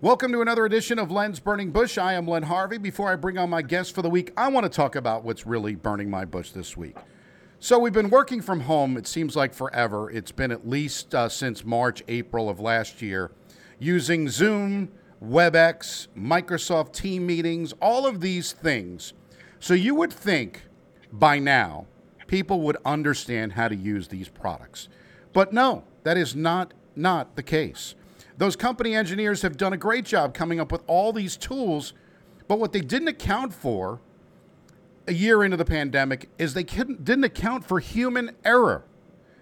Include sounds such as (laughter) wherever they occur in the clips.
Welcome to another edition of Len's Burning Bush. I am Len Harvey. Before I bring on my guest for the week, I want to talk about what's really burning my bush this week. So, we've been working from home, it seems like forever. It's been at least uh, since March, April of last year, using Zoom, WebEx, Microsoft Team meetings, all of these things. So, you would think by now people would understand how to use these products. But no, that is not not the case. Those company engineers have done a great job coming up with all these tools, but what they didn't account for a year into the pandemic is they didn't account for human error.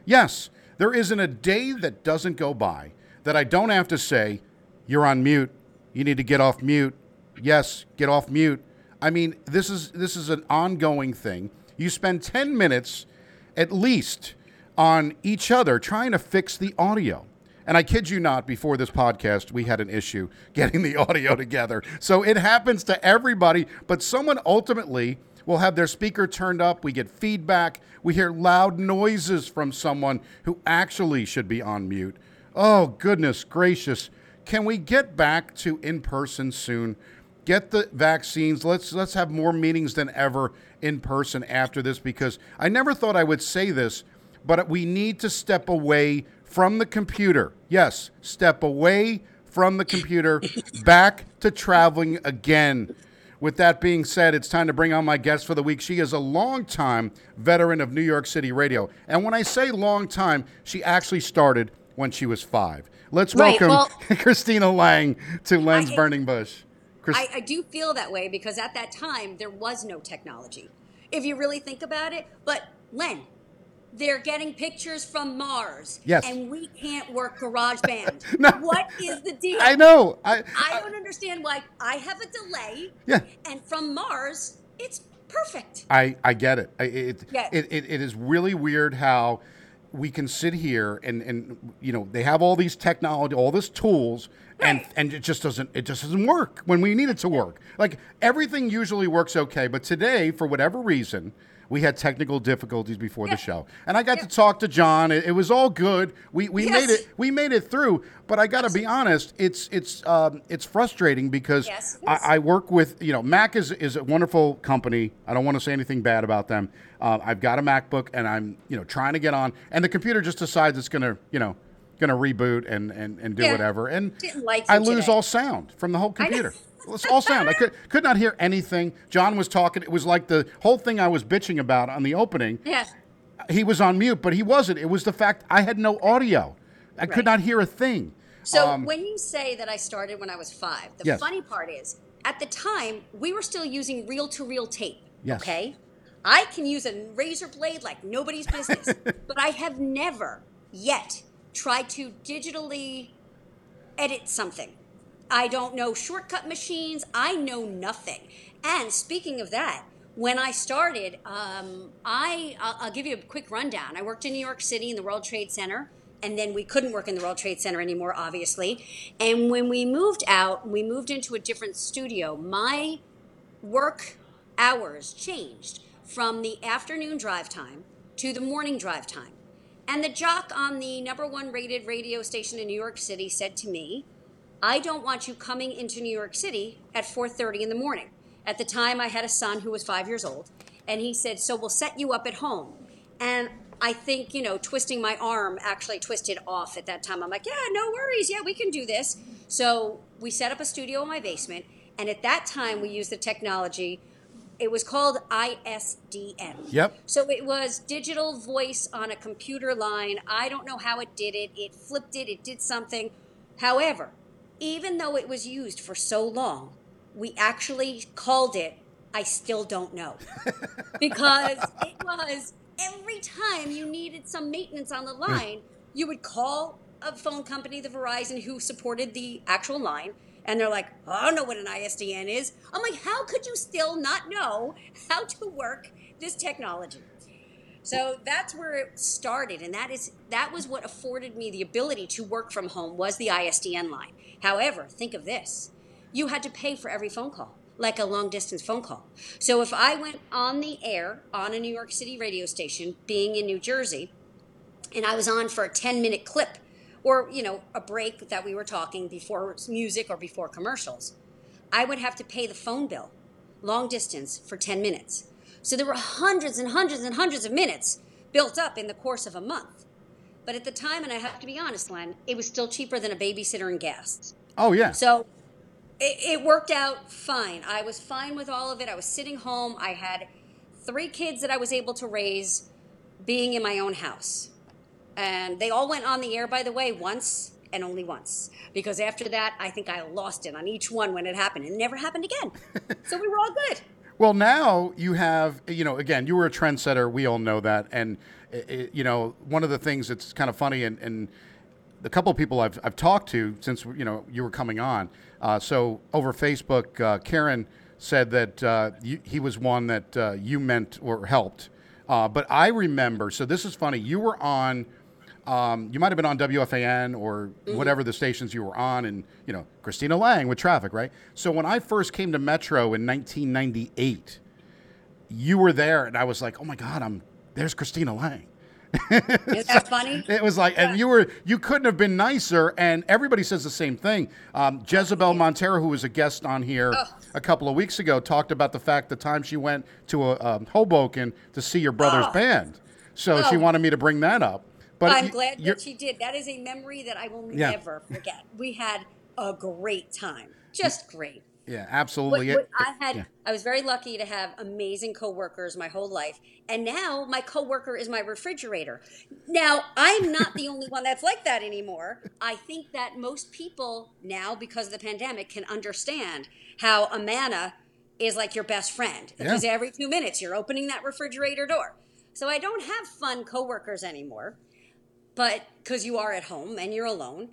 Yes, there isn't a day that doesn't go by that I don't have to say, you're on mute. You need to get off mute. Yes, get off mute. I mean, this is this is an ongoing thing. You spend 10 minutes at least on each other trying to fix the audio. And I kid you not, before this podcast, we had an issue (laughs) getting the audio together. So it happens to everybody, but someone ultimately will have their speaker turned up. We get feedback. We hear loud noises from someone who actually should be on mute. Oh, goodness gracious. Can we get back to in person soon? Get the vaccines. Let's let's have more meetings than ever in person after this because I never thought I would say this, but we need to step away from the computer. Yes, step away from the computer, back to traveling again. With that being said, it's time to bring on my guest for the week. She is a long-time veteran of New York City radio. And when I say long time, she actually started when she was five. Let's right, welcome well, (laughs) Christina Lang to Len's I, Burning Bush. Christ- I, I do feel that way because at that time, there was no technology. If you really think about it. But Len, they're getting pictures from Mars. Yes. And we can't work (laughs) GarageBand. no. What is the deal? I know. I, I don't understand why I have a delay. Yeah. And from Mars, it's perfect. I, I get it. I, it, Yes. it, it. It is really weird how we can sit here and, and you know they have all these technology, all these tools, and Right. and it just doesn't it just doesn't work when we need it to work. Like everything usually works okay, but today for whatever reason. We had technical difficulties before Yeah. the show, and I got Yeah. to talk to John. It, it was all good. We, we Yes. made it. We made it through. But I got to be honest. It's it's um, it's frustrating because Yes, it I. I work with you know Mac is is a wonderful company. I don't want to say anything bad about them. Uh, I've got a MacBook and I'm you know trying to get on, and the computer just decides it's gonna you know gonna reboot and and, and do Yeah. whatever, and like I lose today. all sound from the whole computer. It's all sound. I could could not hear anything. John was talking. It was like the whole thing I was bitching about on the opening. Yeah. He was on mute, but he wasn't. It was the fact I had no audio. I could not hear a thing. So Um, when you say that I started when I was five, the Yes. funny part is at the time we were still using reel to reel tape. Yes. Okay. I can use a razor blade like nobody's business, (laughs) but I have never yet tried to digitally edit something. I don't know shortcut machines. I know nothing. And speaking of that, when I started, um, I I'll, I'll give you a quick rundown. I worked in New York City in the World Trade Center, and then we couldn't work in the World Trade Center anymore, obviously. And when we moved out, we moved into a different studio. My work hours changed from the afternoon drive time to the morning drive time. And the jock on the number one rated radio station in New York City said to me, I don't want you coming into New York City at 4:30 in the morning. At the time I had a son who was 5 years old, and he said, "So we'll set you up at home." And I think, you know, twisting my arm actually twisted off at that time. I'm like, "Yeah, no worries. Yeah, we can do this." So, we set up a studio in my basement, and at that time we used the technology it was called ISDN. Yep. So it was digital voice on a computer line. I don't know how it did it. It flipped it, it did something. However, even though it was used for so long, we actually called it I still don't know. (laughs) because it was every time you needed some maintenance on the hmm. line, you would call a phone company, the Verizon, who supported the actual line, and they're like, I don't know what an ISDN is. I'm like, how could you still not know how to work this technology? So that's where it started, and that is that was what afforded me the ability to work from home was the ISDN line. However, think of this: you had to pay for every phone call, like a long distance phone call. So if I went on the air on a New York City radio station, being in New Jersey, and I was on for a 10 minute clip or you know a break that we were talking before music or before commercials, I would have to pay the phone bill, long distance for ten minutes. So there were hundreds and hundreds and hundreds of minutes built up in the course of a month. But at the time, and I have to be honest, Len, it was still cheaper than a babysitter and gas. Oh yeah. So it, it worked out fine. I was fine with all of it. I was sitting home. I had three kids that I was able to raise being in my own house. And they all went on the air, by the way, once and only once. Because after that, I think I lost it on each one when it happened. It never happened again. (laughs) so we were all good. Well, now you have, you know, again, you were a trendsetter. We all know that. And, it, you know, one of the things that's kind of funny, and, and the couple of people I've, I've talked to since, you know, you were coming on. Uh, so over Facebook, uh, Karen said that uh, you, he was one that uh, you meant or helped. Uh, but I remember, so this is funny. You were on um, you might have been on WFAN or mm-hmm. whatever the stations you were on, and you know Christina Lang with traffic, right? So when I first came to Metro in 1998, you were there, and I was like, oh my god, I'm there's Christina Lang. (laughs) Is that funny? It was like, yeah. and you were you couldn't have been nicer. And everybody says the same thing. Um, Jezebel Montero, who was a guest on here oh. a couple of weeks ago, talked about the fact the time she went to a, um, Hoboken to see your brother's oh. band. So oh. she wanted me to bring that up. But I'm glad that she did. That is a memory that I will yeah. never forget. We had a great time, just great. Yeah, absolutely. What, what I had, yeah. I was very lucky to have amazing coworkers my whole life, and now my coworker is my refrigerator. Now I'm not the only one that's like that anymore. I think that most people now, because of the pandemic, can understand how Amana is like your best friend because yeah. every two minutes you're opening that refrigerator door. So I don't have fun coworkers anymore but because you are at home and you're alone.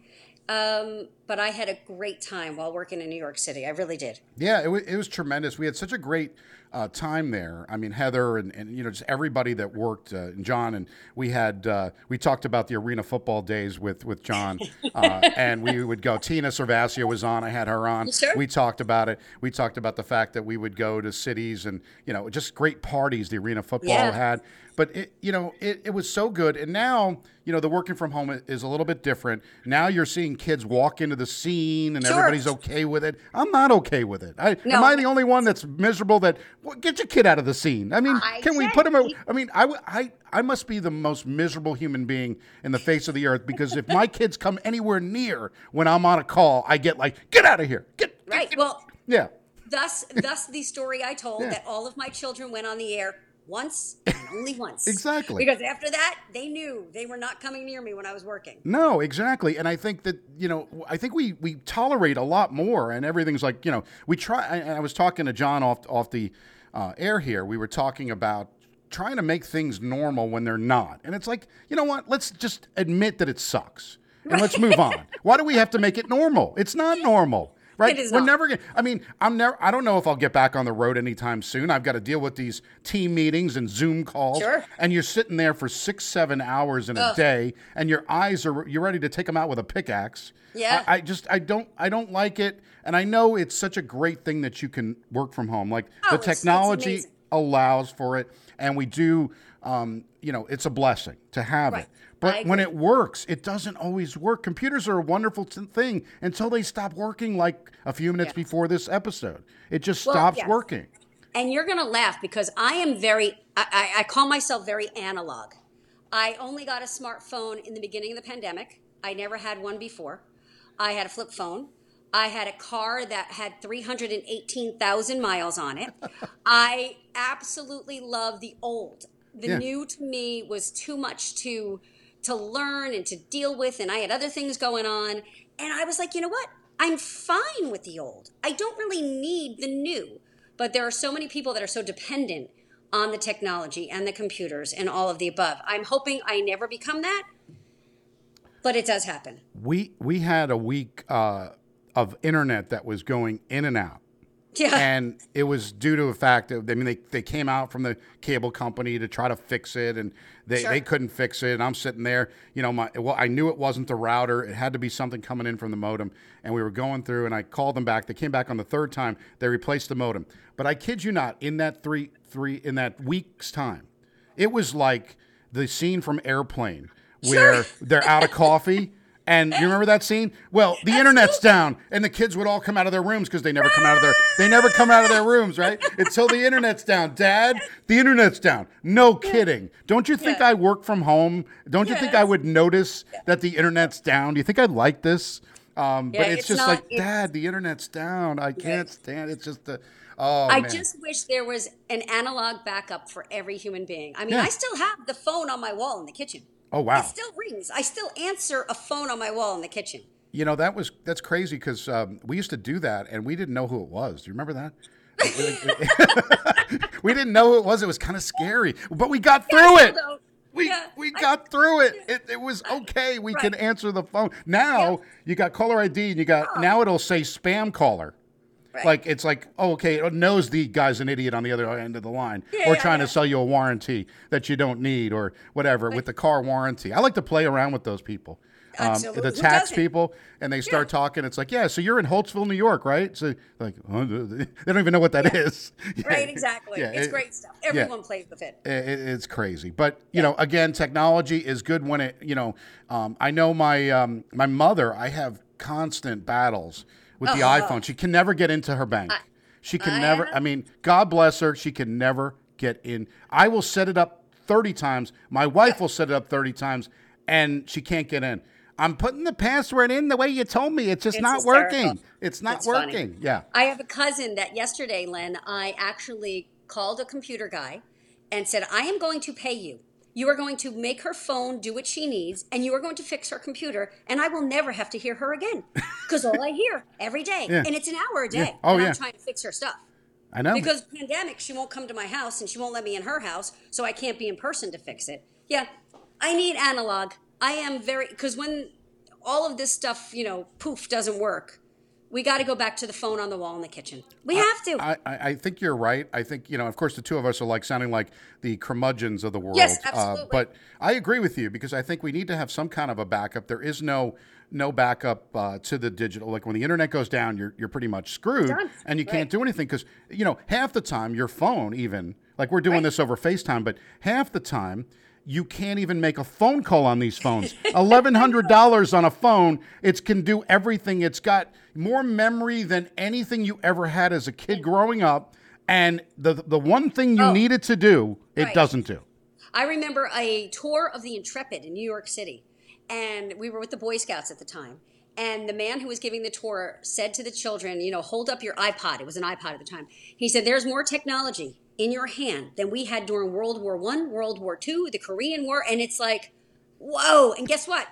Um, but I had a great time while working in New York City. I really did. Yeah, it, w- it was tremendous. We had such a great uh, time there. I mean, Heather and, and you know just everybody that worked, uh, and John, and we had uh, we talked about the arena football days with with John, (laughs) uh, and we would go. Tina Cervasio was on. I had her on. Sure. We talked about it. We talked about the fact that we would go to cities and you know just great parties the arena football yeah. had. But it, you know, it, it was so good. And now, you know, the working from home is a little bit different. Now you're seeing kids walk into the scene and sure. everybody's okay with it. I'm not okay with it. I, no. Am I the only one that's miserable that well, get your kid out of the scene? I mean, I can we put him? I mean, I, I, I must be the most miserable human being in the face of the earth because if my kids come anywhere near when I'm on a call, I get like, get out of here. Get, right. Get, well, yeah. Thus, thus the story I told yeah. that all of my children went on the air once and only (laughs) once. exactly. Because after that, they knew they were not coming near me when I was working. No, exactly. And I think that, you know, I think we we tolerate a lot more and everything's like, you know, we try I, I was talking to John off off the uh, air here. We were talking about trying to make things normal when they're not. And it's like, you know what? Let's just admit that it sucks. And let's move on. Why do we have to make it normal? It's not normal right? We're not. never gonna I mean, I'm never I don't know if I'll get back on the road anytime soon. I've got to deal with these team meetings and Zoom calls. Sure. And you're sitting there for 6 7 hours in a Ugh. day and your eyes are you're ready to take them out with a pickaxe. Yeah. I, I, just I don't I don't like it and I know it's such a great thing that you can work from home. Like oh, the technology allows for it and we do um, you know, it's a blessing to have right. it. But when it works, it doesn't always work. Computers are a wonderful t- thing until they stop working like a few minutes yes. before this episode. It just well, stops yes. working. And you're going to laugh because I am very, I, I call myself very analog. I only got a smartphone in the beginning of the pandemic. I never had one before. I had a flip phone. I had a car that had 318,000 miles on it. I absolutely love the old. The yeah. new to me was too much to to learn and to deal with. And I had other things going on. And I was like, you know what? I'm fine with the old. I don't really need the new. But there are so many people that are so dependent on the technology and the computers and all of the above. I'm hoping I never become that, but it does happen. We we had a week uh, of internet that was going in and out. Yeah. And it was due to the fact that, I mean, they, they came out from the cable company to try to fix it and they, sure. they couldn't fix it. And I'm sitting there, you know, my, well, I knew it wasn't the router. It had to be something coming in from the modem. And we were going through and I called them back. They came back on the third time. They replaced the modem. But I kid you not, in that three, three, in that week's time, it was like the scene from Airplane where sure. they're out of coffee (laughs) And you remember that scene? Well, the internet's down, and the kids would all come out of their rooms because they never come out of their they never come out of their rooms, right? (laughs) Until the internet's down. Dad, the internet's down. No kidding. Don't you think Yeah. I work from home? Don't you think I would notice that the internet's down? Do you think I'd like this? Um, but Yeah, it's, it's just not- like, it's- Dad, the internet's down. I can't stand. It. It's just the. Oh I man. just wish there was an analog backup for every human being. I mean, Yeah. I still have the phone on my wall in the kitchen. Oh wow. It still rings. I still answer a phone on my wall in the kitchen. You know that was that's crazy because um, we used to do that and we didn't know who it was. Do you remember that? (laughs) we didn't know who it was. It was kind of scary, but we got through I it. We Yeah, we I- got through it. it. It was okay. We can answer the phone. Now you got caller ID and you got now it'll say spam caller. Right. Like it's like oh, okay, it knows the guy's an idiot on the other end of the line, Yeah, or yeah, trying yeah. to sell you a warranty that you don't need, or whatever with the car warranty. I like to play around with those people, um, the tax people, and they start talking. It's like, yeah, so you're in Holtsville, New York, right? So like, (laughs) they don't even know what that is. (laughs) Right, exactly. It's it- great stuff. Everyone plays with it. it- it's crazy. But you know, again, technology is good when it. You know, um, I know my um, my mother. I have constant battles with the iPhone. She can never get into her bank. she can I never. have- I mean, God bless her. She can never get in. I will set it up thirty times. My wife will set it up thirty times, and she can't get in. I'm putting the password in the way you told me. It's just It's not hysterical. working. It's not It's funny. working. Yeah. I have a cousin that yesterday, Len, I actually called a computer guy and said, I am going to pay you. You are going to make her phone do what she needs, and you are going to fix her computer, and I will never have to hear her again. (laughs) Because all I hear every day, Yeah. and it's an hour a day, oh, Yeah. Oh, yeah. I'm trying to fix her stuff. I know. Because pandemic, she won't come to my house and she won't let me in her house, so I can't be in person to fix it. Yeah, I need analog. I am very because when all of this stuff, you know, poof doesn't work, we got to go back to the phone on the wall in the kitchen. We have to. I, I I think you're right. I think you know. Of course, the two of us are like sounding like the curmudgeons of the world. Yes, Uh, absolutely. but I agree with you because I think we need to have some kind of a backup. There is no no backup uh, to the digital. Like when the internet goes down, you're you're pretty much screwed, Done. and you Right. can't do anything because you know half the time your phone even like we're doing Right. this over FaceTime, but half the time. You can't even make a phone call on these phones. Eleven hundred dollars on a phone. It can do everything. It's got more memory than anything you ever had as a kid growing up. And the the one thing you Oh. needed to do, it Right. doesn't do. I remember a tour of the Intrepid in New York City, and we were with the Boy Scouts at the time. And the man who was giving the tour said to the children, you know, hold up your iPod. It was an iPod at the time. He said, There's more technology in your hand than we had during World War One, World War Two, the Korean War. And it's like, whoa. And guess what?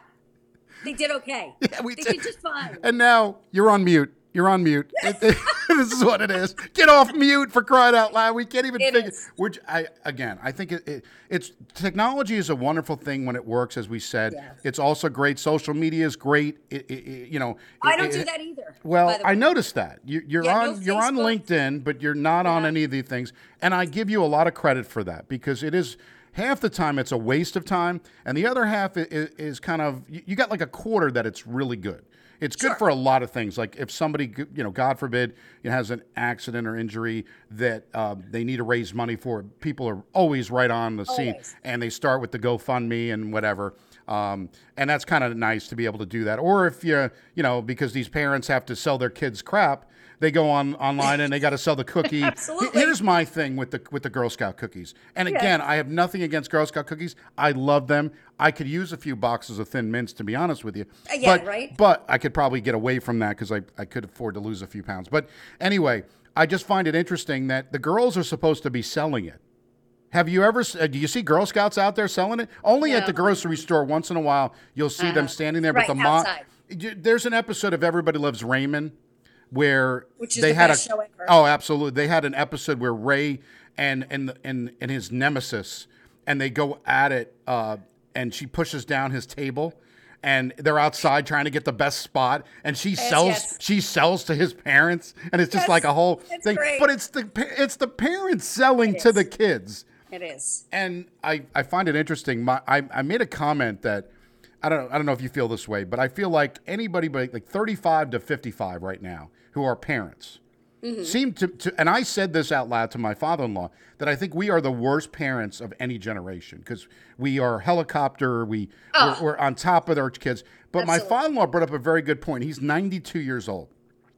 They did okay. (laughs) Yeah, we they did. did just fine. And now you're on mute. You're on mute. (laughs) It- it- this is what it is. Get off mute for crying out loud. We can't even It figure. is. Which I again, I think it, it, it's technology is a wonderful thing when it works, as we said. Yes. It's also great. Social media is great. You know. I don't do that either. Well, I noticed that you, you're Yeah, on no you're on LinkedIn, but you're not on any of these things, and I give you a lot of credit for that because it is half the time it's a waste of time, and the other half is, is kind of you got like a quarter that it's really good. It's good Sure. for a lot of things. Like if somebody, you know, God forbid, you know, has an accident or injury that um, they need to raise money for, people are always right on the scene, and they start with the GoFundMe and whatever. Um, and that's kind of nice to be able to do that. Or if you, you know, because these parents have to sell their kids crap, they go on online and they got to sell the cookie. (laughs) Absolutely. Here's my thing with the with the Girl Scout cookies. And again, I have nothing against Girl Scout cookies. I love them. I could use a few boxes of Thin Mints to be honest with you. Uh, yeah, but, right. But I could probably get away from that because I, I could afford to lose a few pounds. But anyway, I just find it interesting that the girls are supposed to be selling it. Have you ever? uh, Do you see Girl Scouts out there selling it? Only at the grocery store once in a while. You'll see them Uh-huh. standing there. Right, but the mom. There's an episode of Everybody Loves Raymond where they the had a. Oh, absolutely! They had an episode where Ray and and and and his nemesis, and they go at it, uh, and she pushes down his table. And they're outside trying to get the best spot, and she sells. yes. She sells to his parents, and it's just Yes, like a whole thing. great. But it's the it's the parents selling to is. the kids It is. and I, I find it interesting. My, I, I made a comment that I don't I don't know if you feel this way, but I feel like anybody but like 35 to 55 right now who are parents mm-hmm. seem to, to and I said this out loud to my father-in-law that I think we are the worst parents of any generation because we are helicopter we we're, oh. we're on top of our kids But my father-in-law brought up a very good point. He's 92 years old.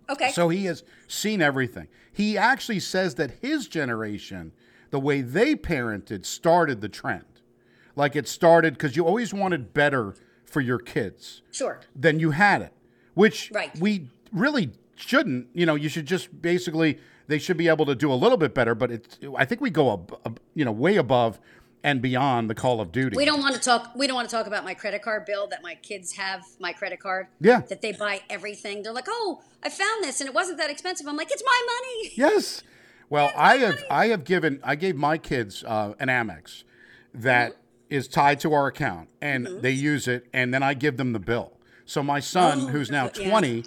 Okay. So he has seen everything. He actually says that his generation, the way they parented, started the trend. Like it started because you always wanted better for your kids sure. than you had it, which Right. we really shouldn't. You know, you should just basically they should be able to do a little bit better. But it's I think we go ab- ab- you know way above and beyond the Call of Duty. We don't want to talk. We don't want to talk about my credit card bill that my kids have. My credit card. Yeah. That they buy everything. They're like, "Oh, I found this and it wasn't that expensive." I'm like, "It's my money." Yes. Well, I have I have given I gave my kids uh, an Amex that is tied to our account, and they use it, and then I give them the bill. So my son, Oh, who's now yeah. twenty,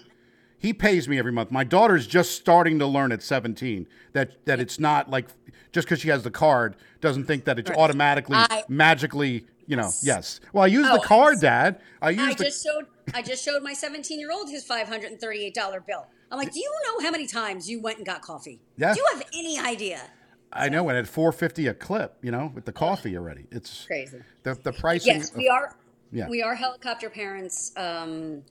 he pays me every month. My daughter's just starting to learn at seventeen that that it's not like just because she has the card doesn't think that it's automatically I- magically. You know, yes. Well, I use Oh, the card, Dad. I use I the. just showed. I just showed my 17 year old his 538 dollar bill. I'm like, "Do you know how many times you went and got coffee? Yeah. Do you have any idea?" I know, and at four fifty a clip, you know, with the coffee already, it's Crazy. the the pricing. Yes, we are. Yeah. We are helicopter parents. Um,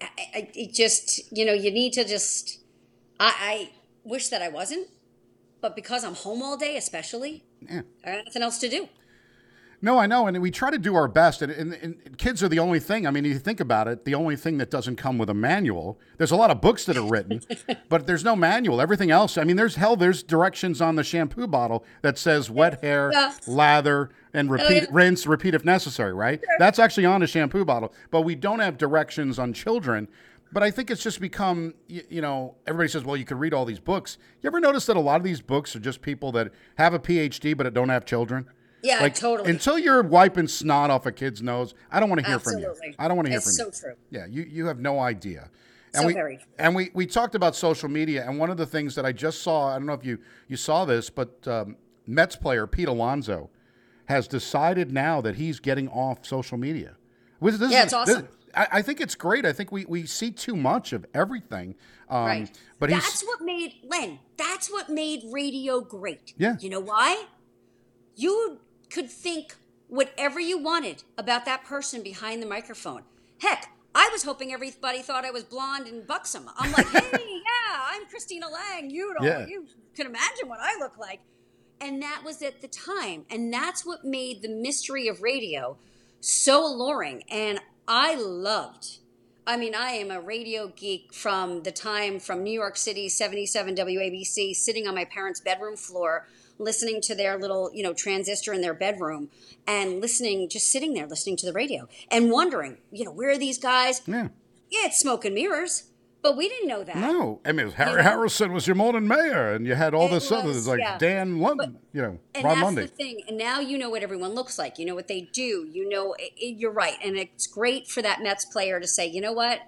I, I, it just, you know, you need to just. I, I wish that I wasn't, but because I'm home all day, especially, Yeah. I got nothing else to do. No, I know, and we try to do our best. And, and, and kids are the only thing. I mean, if you think about it, the only thing that doesn't come with a manual. There's a lot of books that are written, (laughs) but there's no manual. Everything else, I mean, there's hell. There's directions on the shampoo bottle that says wet hair, Yeah. lather, and oh, repeat, yeah. rinse, repeat if necessary. Right? That's actually on a shampoo bottle, but we don't have directions on children. But I think it's just become, you, you know, everybody says, well, you could read all these books. You ever notice that a lot of these books are just people that have a PhD but don't have children? Yeah, Like, totally. Until you're wiping snot off a kid's nose, I don't want to hear from you. Absolutely. I don't want to hear It's from so you. So true. Yeah, you, you have no idea. And So we, very true. And we, we talked about social media, and one of the things that I just saw, I don't know if you, you saw this, but um, Mets player Pete Alonso has decided now that he's getting off social media. Which- This Yeah, is- it's awesome. this- I, I think it's great. I think we, we see too much of everything. Um, Right. But that's what made Len. That's what made radio great. Yeah. You know why? You could think whatever you wanted about that person behind the microphone. Heck, I was hoping everybody thought I was blonde and buxom. I'm like, (laughs) hey, yeah, I'm Christina Lang. You don't. Yeah. You can imagine what I look like. And that was at the time, and that's what made the mystery of radio so alluring. And I loved I mean, I am a radio geek from the time from New York City, 77 WABC, sitting on my parents' bedroom floor, listening to their little, you know, transistor in their bedroom and listening, just sitting there listening to the radio and wondering, you know, where are these guys? yeah. Yeah, it's smoke and mirrors, but we didn't know that. No, I mean, Harry know? Harrison was your morning mayor, and you had all It this other, was, it's like yeah. Dan London, you know, And Ron that's Lundy. the thing. And now you know what everyone looks like. You know what they do. You know, it, it- you're right. And it's great for that Mets player to say, you know what?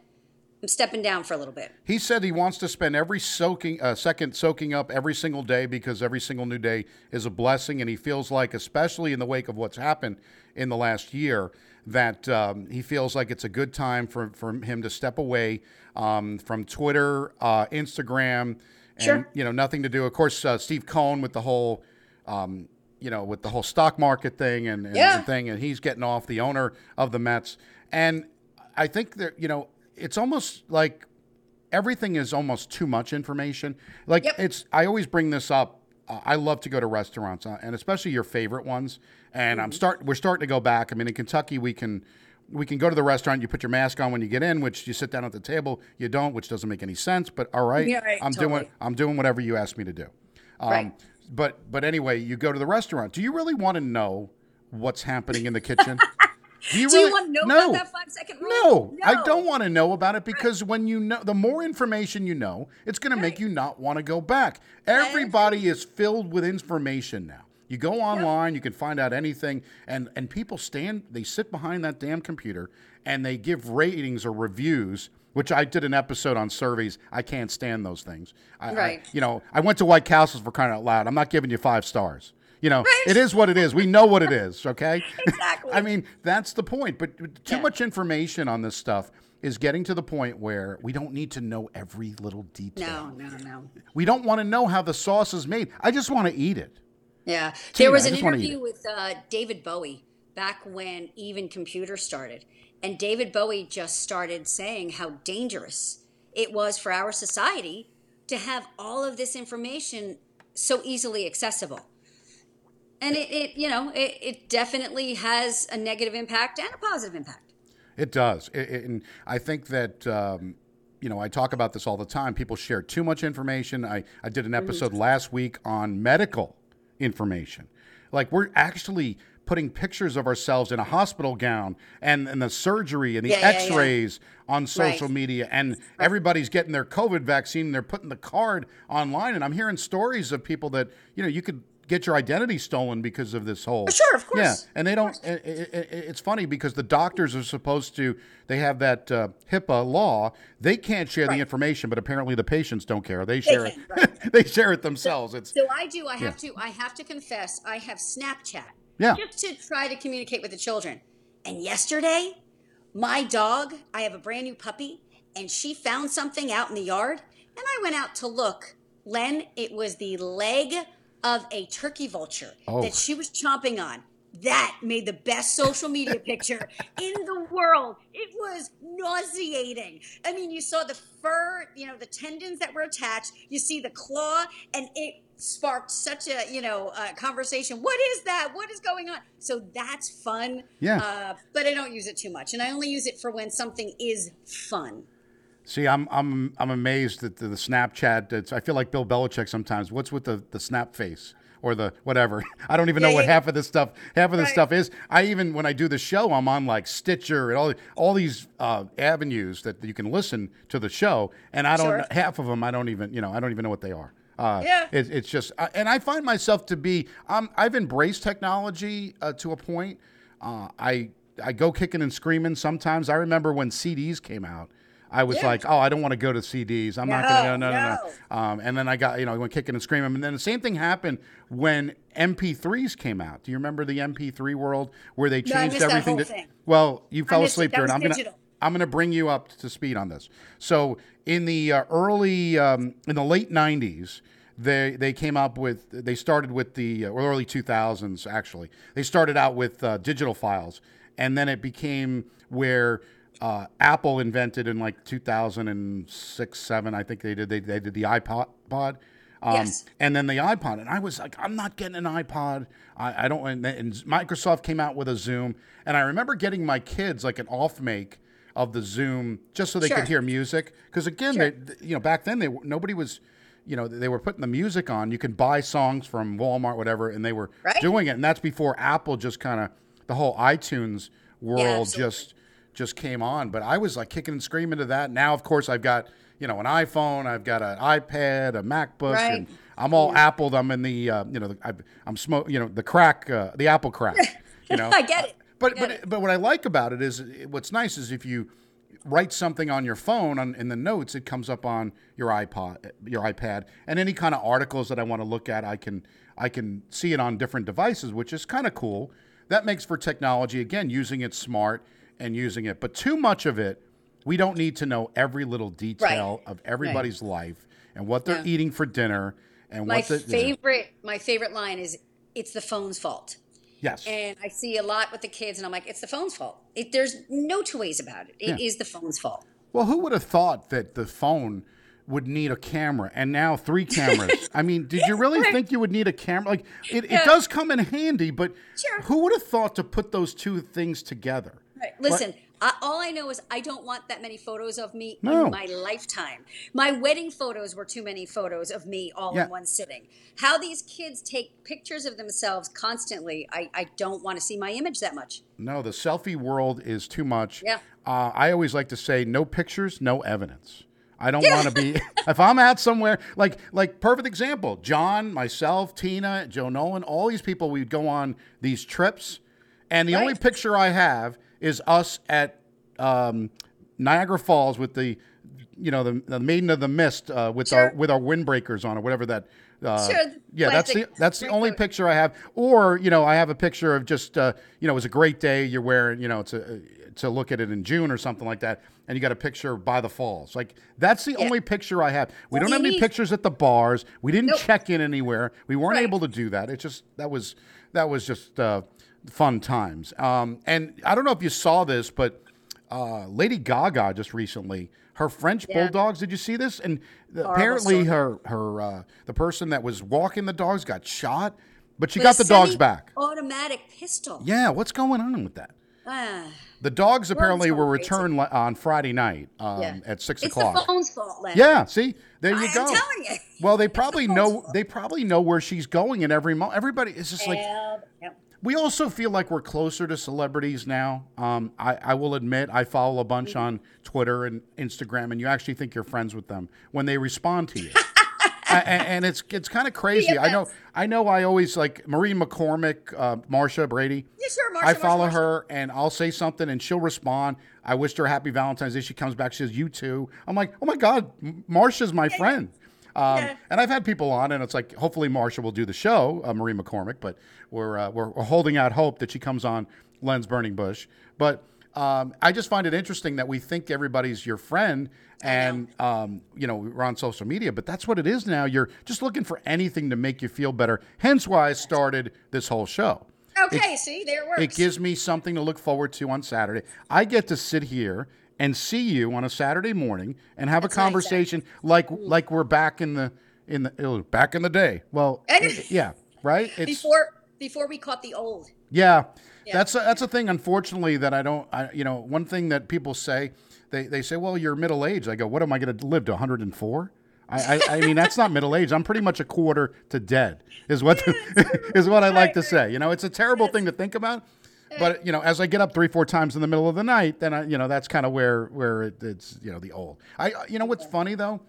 I'm stepping down for a little bit. He said he wants to spend every soaking uh, second soaking up every single day because every single new day is a blessing, and he feels like, especially in the wake of what's happened in the last year, that um, he feels like it's a good time for, for him to step away um, from Twitter, uh, Instagram, and Sure. you know nothing to do. Of course, uh, Steve Cohen with the whole. Um, you know, with the whole stock market thing and, and, Yeah. and thing, and he's getting off the owner of the Mets. And I think that, you know, it's almost like everything is almost too much information. Like Yep. it's, I always bring this up. Uh, I love to go to restaurants, uh, and especially your favorite ones. And Mm-hmm. I'm start. We're starting to go back. I mean, in Kentucky, we can we can go to the restaurant. You put your mask on when you get in, which you sit down at the table. You don't, which doesn't make any sense. But all right, Yeah, right, I'm doing I'm doing whatever you ask me to do. Um, Right. But but anyway, you go to the restaurant. Do you really want to know what's happening in the kitchen? (laughs) Do you, Do you really- want to know no. about that five second rule? No, I don't want to know about it because when you know, the more information you know, it's going to make you not want to go back. Everybody is filled with information now. You go online, you can find out anything, and and people stand, they sit behind that damn computer, and they give ratings or reviews. Which I did an episode on surveys. I can't stand those things. I, I- Right. you know, I went to White Castles for crying out loud. I'm not giving you five stars. You know, Right. it is what it is. We know what it is. (laughs) Okay. (laughs) Exactly. I mean, that's the point. But too Yeah. much information on this stuff is getting to the point where we don't need to know every little detail. No, no, no. We don't want to know how the sauce is made. I just want to eat it. Yeah. Tina, there was an just wanna eat interview with uh, David Bowie back when even computer started. And David Bowie just started saying how dangerous it was for our society to have all of this information so easily accessible. And it, it you know, it, it definitely has a negative impact and a positive impact. It does. It, it, and I think that, um, you know, I talk about this all the time. People share too much information. I, I did an episode mm-hmm. last week on medical information. Like, we're actually putting pictures of ourselves in a hospital gown and, and the surgery and the yeah, x-rays yeah, yeah. on social right. media and everybody's getting their covid vaccine and they're putting the card online and i'm hearing stories of people that you know you could get your identity stolen because of this whole. Sure, of course. Yeah, and they don't. It, it, it's funny because the doctors are supposed to. They have that uh, HIPAA law. They can't share right. the information, but apparently the patients don't care. They share they can, it. Right. (laughs) they share it themselves. So, it's, so I do. I have yeah. to. I have to confess. I have Snapchat. Yeah. Just to try to communicate with the children. And yesterday, my dog. I have a brand new puppy, and she found something out in the yard, and I went out to look. Len, it was the leg of a turkey vulture oh. that she was chomping on. That made the best social media picture in the world. It was nauseating. I mean, you saw the fur, you know, the tendons that were attached. You see the claw, and it sparked such a you know uh, conversation. What is that? What is going on? So that's fun. Yeah. Uh, but I don't use it too much, and I only use it for when something is fun. See, I'm I'm I'm amazed at the, the Snapchat. It's, I feel like Bill Belichick sometimes. What's with the the snap face or the whatever? (laughs) I don't even yeah, know what yeah. half of this stuff half of this stuff is. I even when I do the show, I'm on like Stitcher and all all these uh, avenues that you can listen to the show, and I don't sure. half of them I don't even you know I don't even know what they are. Uh, yeah. It, it's just, uh, and I find myself to be, um, I've embraced technology uh, to a point. Uh, I I go kicking and screaming sometimes. I remember when CDs came out I was yeah. like, oh, I don't want to go to CDs. I'm no, not going to go. No, no, no. no. Um, and then I got, you know, I went kicking and screaming. And then the same thing happened when MP3s came out. Do you remember the MP3 world where they changed no, everything? To, thing. Well, you fell asleep during. I'm gonna. I'm going to bring you up to speed on this. So in the uh, early, um, in the late '90s, they they came up with. They started with the uh, early 2000s. Actually, they started out with uh, digital files, and then it became where uh, Apple invented in like 2006, seven. I think they did. They, they did the iPod. Um, yes. And then the iPod, and I was like, I'm not getting an iPod. I, I don't. And, and, Microsoft came out with a Zune, and I remember getting my kids like an off make of the Zune just so they sure. could hear music. Because again, sure. they, you know, back then they nobody was. You know, they were putting the music on. You can buy songs from Walmart, whatever, and they were right. doing it. And that's before Apple just kind of the whole iTunes world yeah, just just came on. But I was like kicking and screaming to that. Now, of course, I've got you know an iPhone, I've got an iPad, a MacBook, right. and I'm all yeah. Appled. I'm in the uh, you know I, am smoke you know the crack uh, the Apple crack. (laughs) You know, I get it. But get but it. but what I like about it is what's nice is if you write something on your phone on, in the notes, it comes up on your iPod, your iPad, and any kind of articles that I want to look at, I can I can see it on different devices, which is kind of cool. That makes for technology again, using it smart and using it. But too much of it, we don't need to know every little detail right. of everybody's right. life and what they're yeah. eating for dinner and my what the favorite my favorite line is it's the phone's fault. Yes. And I see a lot with the kids and I'm like it's the phone's fault. It, there's no two ways about it. It yeah. is the phone's fault. Well, who would have thought that the phone would need a camera and now three cameras. (laughs) I mean, did you really think you would need a camera? Like it, yeah. it does come in handy, but sure. who would have thought to put those two things together? Right. Listen, I, all I know is I don't want that many photos of me no. in my lifetime. My wedding photos were too many photos of me all yeah. in one sitting. How these kids take pictures of themselves constantly, I, I don't want to see my image that much. No, the selfie world is too much. Yeah. Uh, I always like to say no pictures, no evidence. I don't want to be (laughs) (laughs) if I'm out somewhere like like perfect example. John, myself, Tina, Joe Nolan, all these people we'd go on these trips, and the right. only picture I have is us at um, Niagara Falls with the you know the, the Maiden of the Mist uh, with sure. our with our windbreakers on or whatever that. Uh, sure. Yeah, that's the that's the only picture I have. Or you know, I have a picture of just uh, you know, it was a great day. You're wearing you know, it's a to look at it in June or something like that, and you got a picture by the falls. Like that's the yeah. only picture I have. We don't have any pictures at the bars. We didn't nope. check in anywhere. We weren't right. able to do that. It just that was that was just uh, fun times. Um, and I don't know if you saw this, but uh, Lady Gaga just recently. Her French Yeah. bulldogs. Did you see this? And the- apparently, her her uh, the person that was walking the dogs got shot, but she With got the dogs back. Automatic pistol. Yeah, what's going on with that? Ah. The dogs apparently were returned li- on Friday night um, Yeah. at six it's o'clock. the phone's fault. Yeah, see, there you I'm go. telling you. Well, they (laughs) It's the probably know. fault. They probably know where she's going in every moment. Everybody is just like. We also feel like we're closer to celebrities now. Um, I, I will admit, I follow a bunch Mm-hmm. on Twitter and Instagram, and you actually think you're friends with them when they respond to you. (laughs) And, it's it's kind of crazy. I know. I know. I always like Maureen McCormick, uh, Marcia Brady. Yeah, sure, Marcia, I follow Marcia. her, and I'll say something, and she'll respond. I wished her happy Valentine's Day. She comes back. She says, "You too." I'm like, "Oh my God, Marcia's my friend." Um, Yeah. And I've had people on, and it's like, hopefully Marcia will do the show, uh, Marie McCormick, but we're, uh, we're we're holding out hope that she comes on Len's Burning Bush. But um, I just find it interesting that we think everybody's your friend, and um, you know we're on social media, but that's what it is now. You're just looking for anything to make you feel better. Hence why I started this whole show. Okay, see, there it works. It gives me something to look forward to on Saturday. I get to sit here and see you on a Saturday morning and have That's a nice, conversation like mm. like we're back in the in the oh, back in the day. Well, (laughs) yeah, right. It's before before we caught the old. yeah. That's a, that's a thing. Unfortunately, that I don't. I, you know, one thing that people say, they they say, well, you're middle aged. I go, what am I going to live to 104? I, I, I mean, that's not middle age. I'm pretty much a quarter to dead. Is what (laughs) (laughs) is what I like to say. You know, it's a terrible thing to think about. But you know, as I get up three, four times in the middle of the night, then I, you know, that's kind of where where it, it's you know the old. I, uh, you know, what's funny though,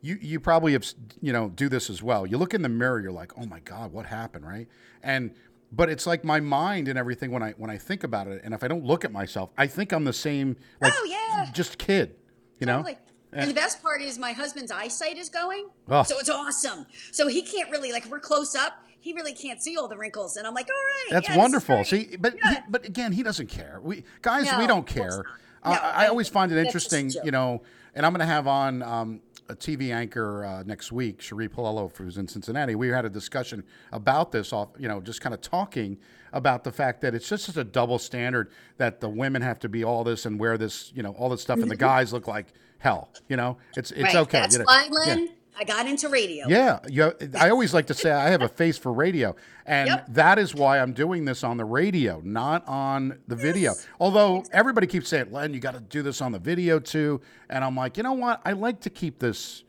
you you probably have you know do this as well. You look in the mirror, you're like, oh my god, what happened, right? And but it's like my mind and everything when I when I think about it, and if I don't look at myself, I think I'm the same, like Oh, yeah. just kid, you know. And the best part is my husband's eyesight is going, Oh. so it's awesome. So he can't really like we're close up. He really can't see all the wrinkles, and I'm like, all right, That's yeah, wonderful. See, but Yeah. he, but again, he doesn't care. We guys, No, we don't care. No, I, I always find it that's just a interesting, you know. And I'm going to have on um, a TV anchor uh, next week, Sheree Paolello, who's in Cincinnati. We had a discussion about this, off, you know, just kind of talking about the fact that it's just such a double standard that the women have to be all this and wear this, you know, all this stuff, and the guys look like hell. You know, it's it's Right. okay. That's you know. why, Yeah. I got into radio. Yeah, you, I always like to say I have a face for radio, and Yep. that is why I'm doing this on the radio, not on the video. Although everybody keeps saying, "Len, you got to do this on the video too," and I'm like, you know what? I like to keep this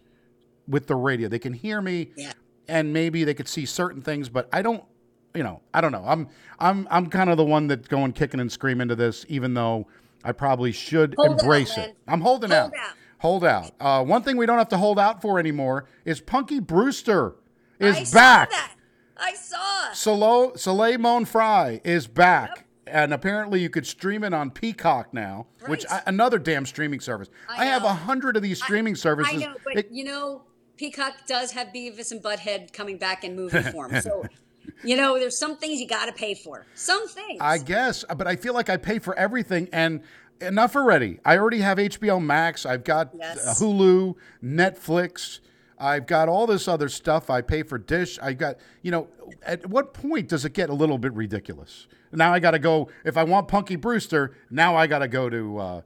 with the radio. They can hear me, Yeah. and maybe they could see certain things, but I don't. You know, I don't know. I'm I'm I'm kind of the one that's going kicking and screaming to this, even though I probably should Hold embrace Len. it. I'm holding Hold out. out. Hold out. Uh, one thing we don't have to hold out for anymore is Punky Brewster is I back. Saw that. I saw. Solo, Soleil Moon Frye is back. And apparently, you could stream it on Peacock now, which I, another damn streaming service. I, I have a hundred of these streaming services. I know, but It- you know, Peacock does have Beavis and Butthead coming back in movie form. (laughs) So, you know, there's some things you got to pay for. Some things. I guess, but I feel like I pay for everything and enough already. I already have HBO Max. I've got Yes. uh, Hulu, Netflix. I've got all this other stuff. I pay for Dish. I got, you know, at what point does it get a little bit ridiculous? Now I got to go. If I want Punky Brewster, now I got to go to uh,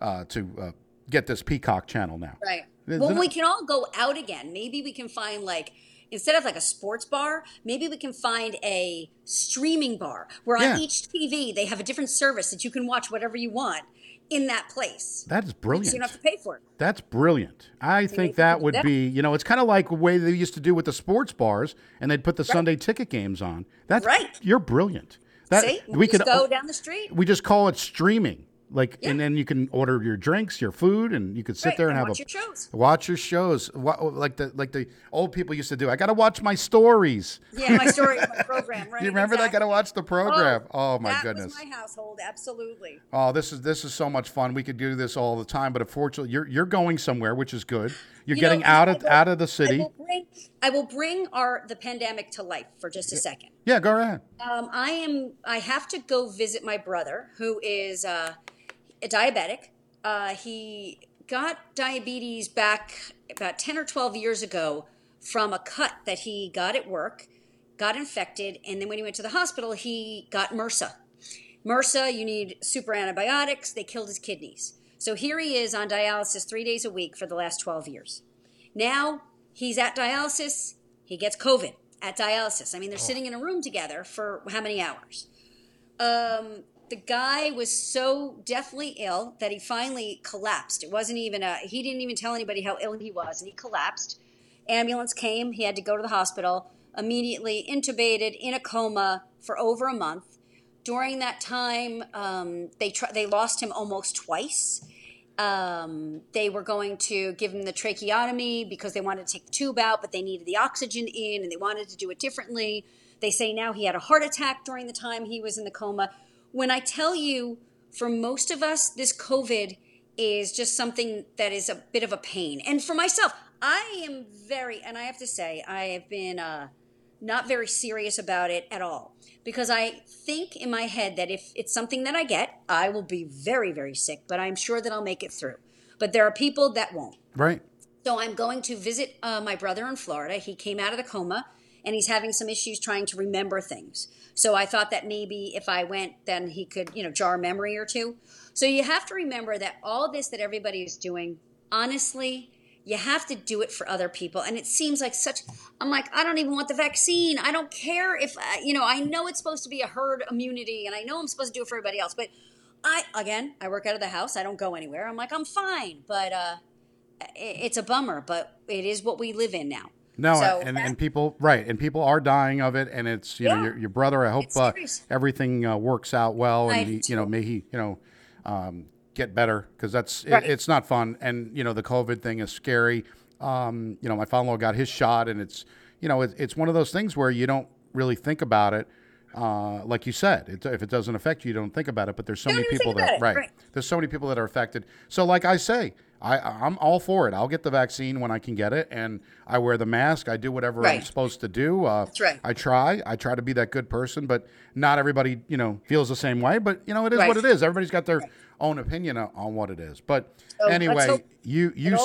uh, to uh, get this Peacock channel now. Right. Well, we can all go out again. Maybe we can find like instead of like a sports bar, maybe we can find a streaming bar where Yeah. on each TV they have a different service that you can watch whatever you want in that place. That is So brilliant. you don't have to pay for it. That's brilliant. I think that would that. be, you know, it's kind of like the way they used to do with the sports bars, and they'd put the Sunday ticket games on. That's Right. You're brilliant. That See, we just could go down the street. we just call it streaming, like, and then you can order your drinks, your food, and you could sit Right, there and, and have watch a your shows. watch your shows, oh, like the like the old people used to do. I got to watch my stories. Yeah, my (laughs) story, my program. Right. you remember that? exactly. Got to watch the program. Oh, oh, my that goodness. my household. Absolutely. Oh, this is this is so much fun. We could do this all the time, but unfortunately, you're you're going somewhere, which is good. You're You getting know, out of will- out of the I city. will bring, I will bring our the pandemic to life for just a second. Yeah, go ahead. Um, I am. I have to go visit my brother, who is uh, a diabetic. Uh, he got diabetes back about ten or twelve years ago from a cut that he got at work, got infected, and then when he went to the hospital, he got MRSA. MRSA, you need super antibiotics. They killed his kidneys. So here he is on dialysis three days a week for the last 12 years. Now he's at dialysis. He gets COVID at dialysis. I mean, they're sitting in a room together for how many hours? Um, the guy was so deathly ill that he finally collapsed. It wasn't even a, he didn't even tell anybody how ill he was, and he collapsed. Ambulance came. He had to go to the hospital, immediately intubated in a coma for over a month. During that time, um, they, tr- they lost him almost twice. Um, they were going to give him the tracheotomy because they wanted to take the tube out, but they needed the oxygen in and they wanted to do it differently. They say now he had a heart attack during the time he was in the coma. When I tell you, for most of us, this COVID is just something that is a bit of a pain. And for myself, I am very, and I have to say, I have been uh, not very serious about it at all because I think in my head that if it's something that I get, I will be very, very sick, but I'm sure that I'll make it through. But there are people that won't. Right. So I'm going to visit uh, my brother in Florida. He came out of the coma and he's having some issues trying to remember things. So I thought that maybe if I went, then he could, you know, jar a memory or two. So you have to remember that all this that everybody is doing, honestly, you have to do it for other people. And it seems like such, I'm like, I don't even want the vaccine. I don't care if, uh, you know, I know it's supposed to be a herd immunity and I know I'm supposed to do it for everybody else. But I, again, I work out of the house. I don't go anywhere. I'm like, I'm fine. But uh, it's a bummer, but it is what we live in now. No, so and, and people right, and people are dying of it, and it's you yeah. know your, your brother. I hope uh, everything uh, works out well, and he, you know may he you know um, get better because that's right. it, it's not fun, and you know the COVID thing is scary. Um, you know my father-in-law got his shot, and it's you know it, it's one of those things where you don't really think about it. Uh, like you said, it, if it doesn't affect you, you don't think about it. But there's so many people that right, right. There's so many people that are affected. So like I say, I, I'm all for it. I'll get the vaccine when I can get it, and I wear the mask. I do whatever right. I'm supposed to do. Uh, That's right. I try. I try to be that good person, but not everybody, you know, feels the same way. But you know, it is right. what it is. Everybody's got their. Own opinion on what it is. But so anyway, you you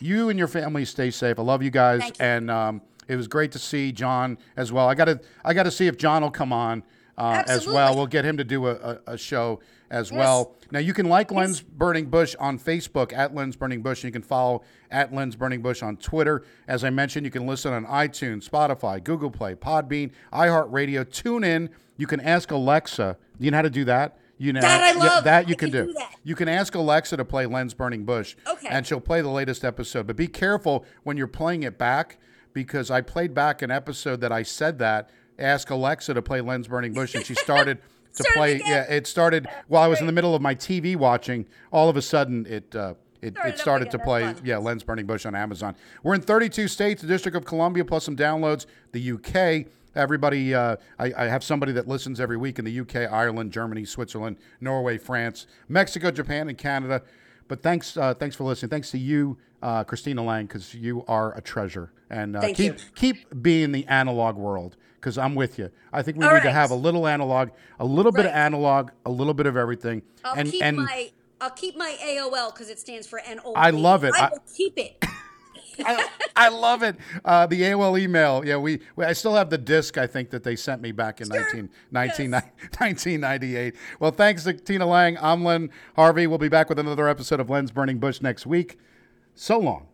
you and your family stay safe. I love you guys, you. and um, it was great to see John as well. I got to I got to see if John will come on uh, as well. We'll get him to do a, a, a show as yes. well. Now you can like yes. Lens Burning Bush on Facebook at Lens Burning Bush, and you can follow at Lens Burning Bush on Twitter. As I mentioned, you can listen on iTunes, Spotify, Google Play, Podbean, iHeartRadio. Tune in. You can ask Alexa. Do you know how to do that? You know that I love. That you can, can do. do you can ask Alexa to play Lens Burning Bush. Okay. And she'll play the latest episode. But be careful when you're playing it back because I played back an episode that I said that ask Alexa to play Lens Burning Bush, and she started (laughs) to play. Again. Yeah, it started while I was in the middle of my TV watching. All of a sudden, it. Uh, it, started, it started to play, yeah, Lens Burning Bush on Amazon. We're in 32 states, the District of Columbia, plus some downloads. The UK, everybody, uh, I, I, have somebody that listens every week in the UK, Ireland, Germany, Switzerland, Norway, France, Mexico, Japan, and Canada. But thanks, uh, thanks for listening. Thanks to you, uh, Christina Lang, because you are a treasure. And uh, keep you. keep being the analog world because I'm with you. I think we All need right. to have a little analog, a little bit of analog, a little bit of everything. I'll and keep and my I'll keep my AOL because it stands for an old. I love it. I, I will keep it. I, I, love it. Uh, the AOL email. Yeah, we, we, I still have the disc. I think that they sent me back in sure. 19, 19, yes. (laughs) 1998. Well, thanks to Tina Lang. I'm Len Harvey. We'll be back with another episode of Lens Burning Bush next week. So long.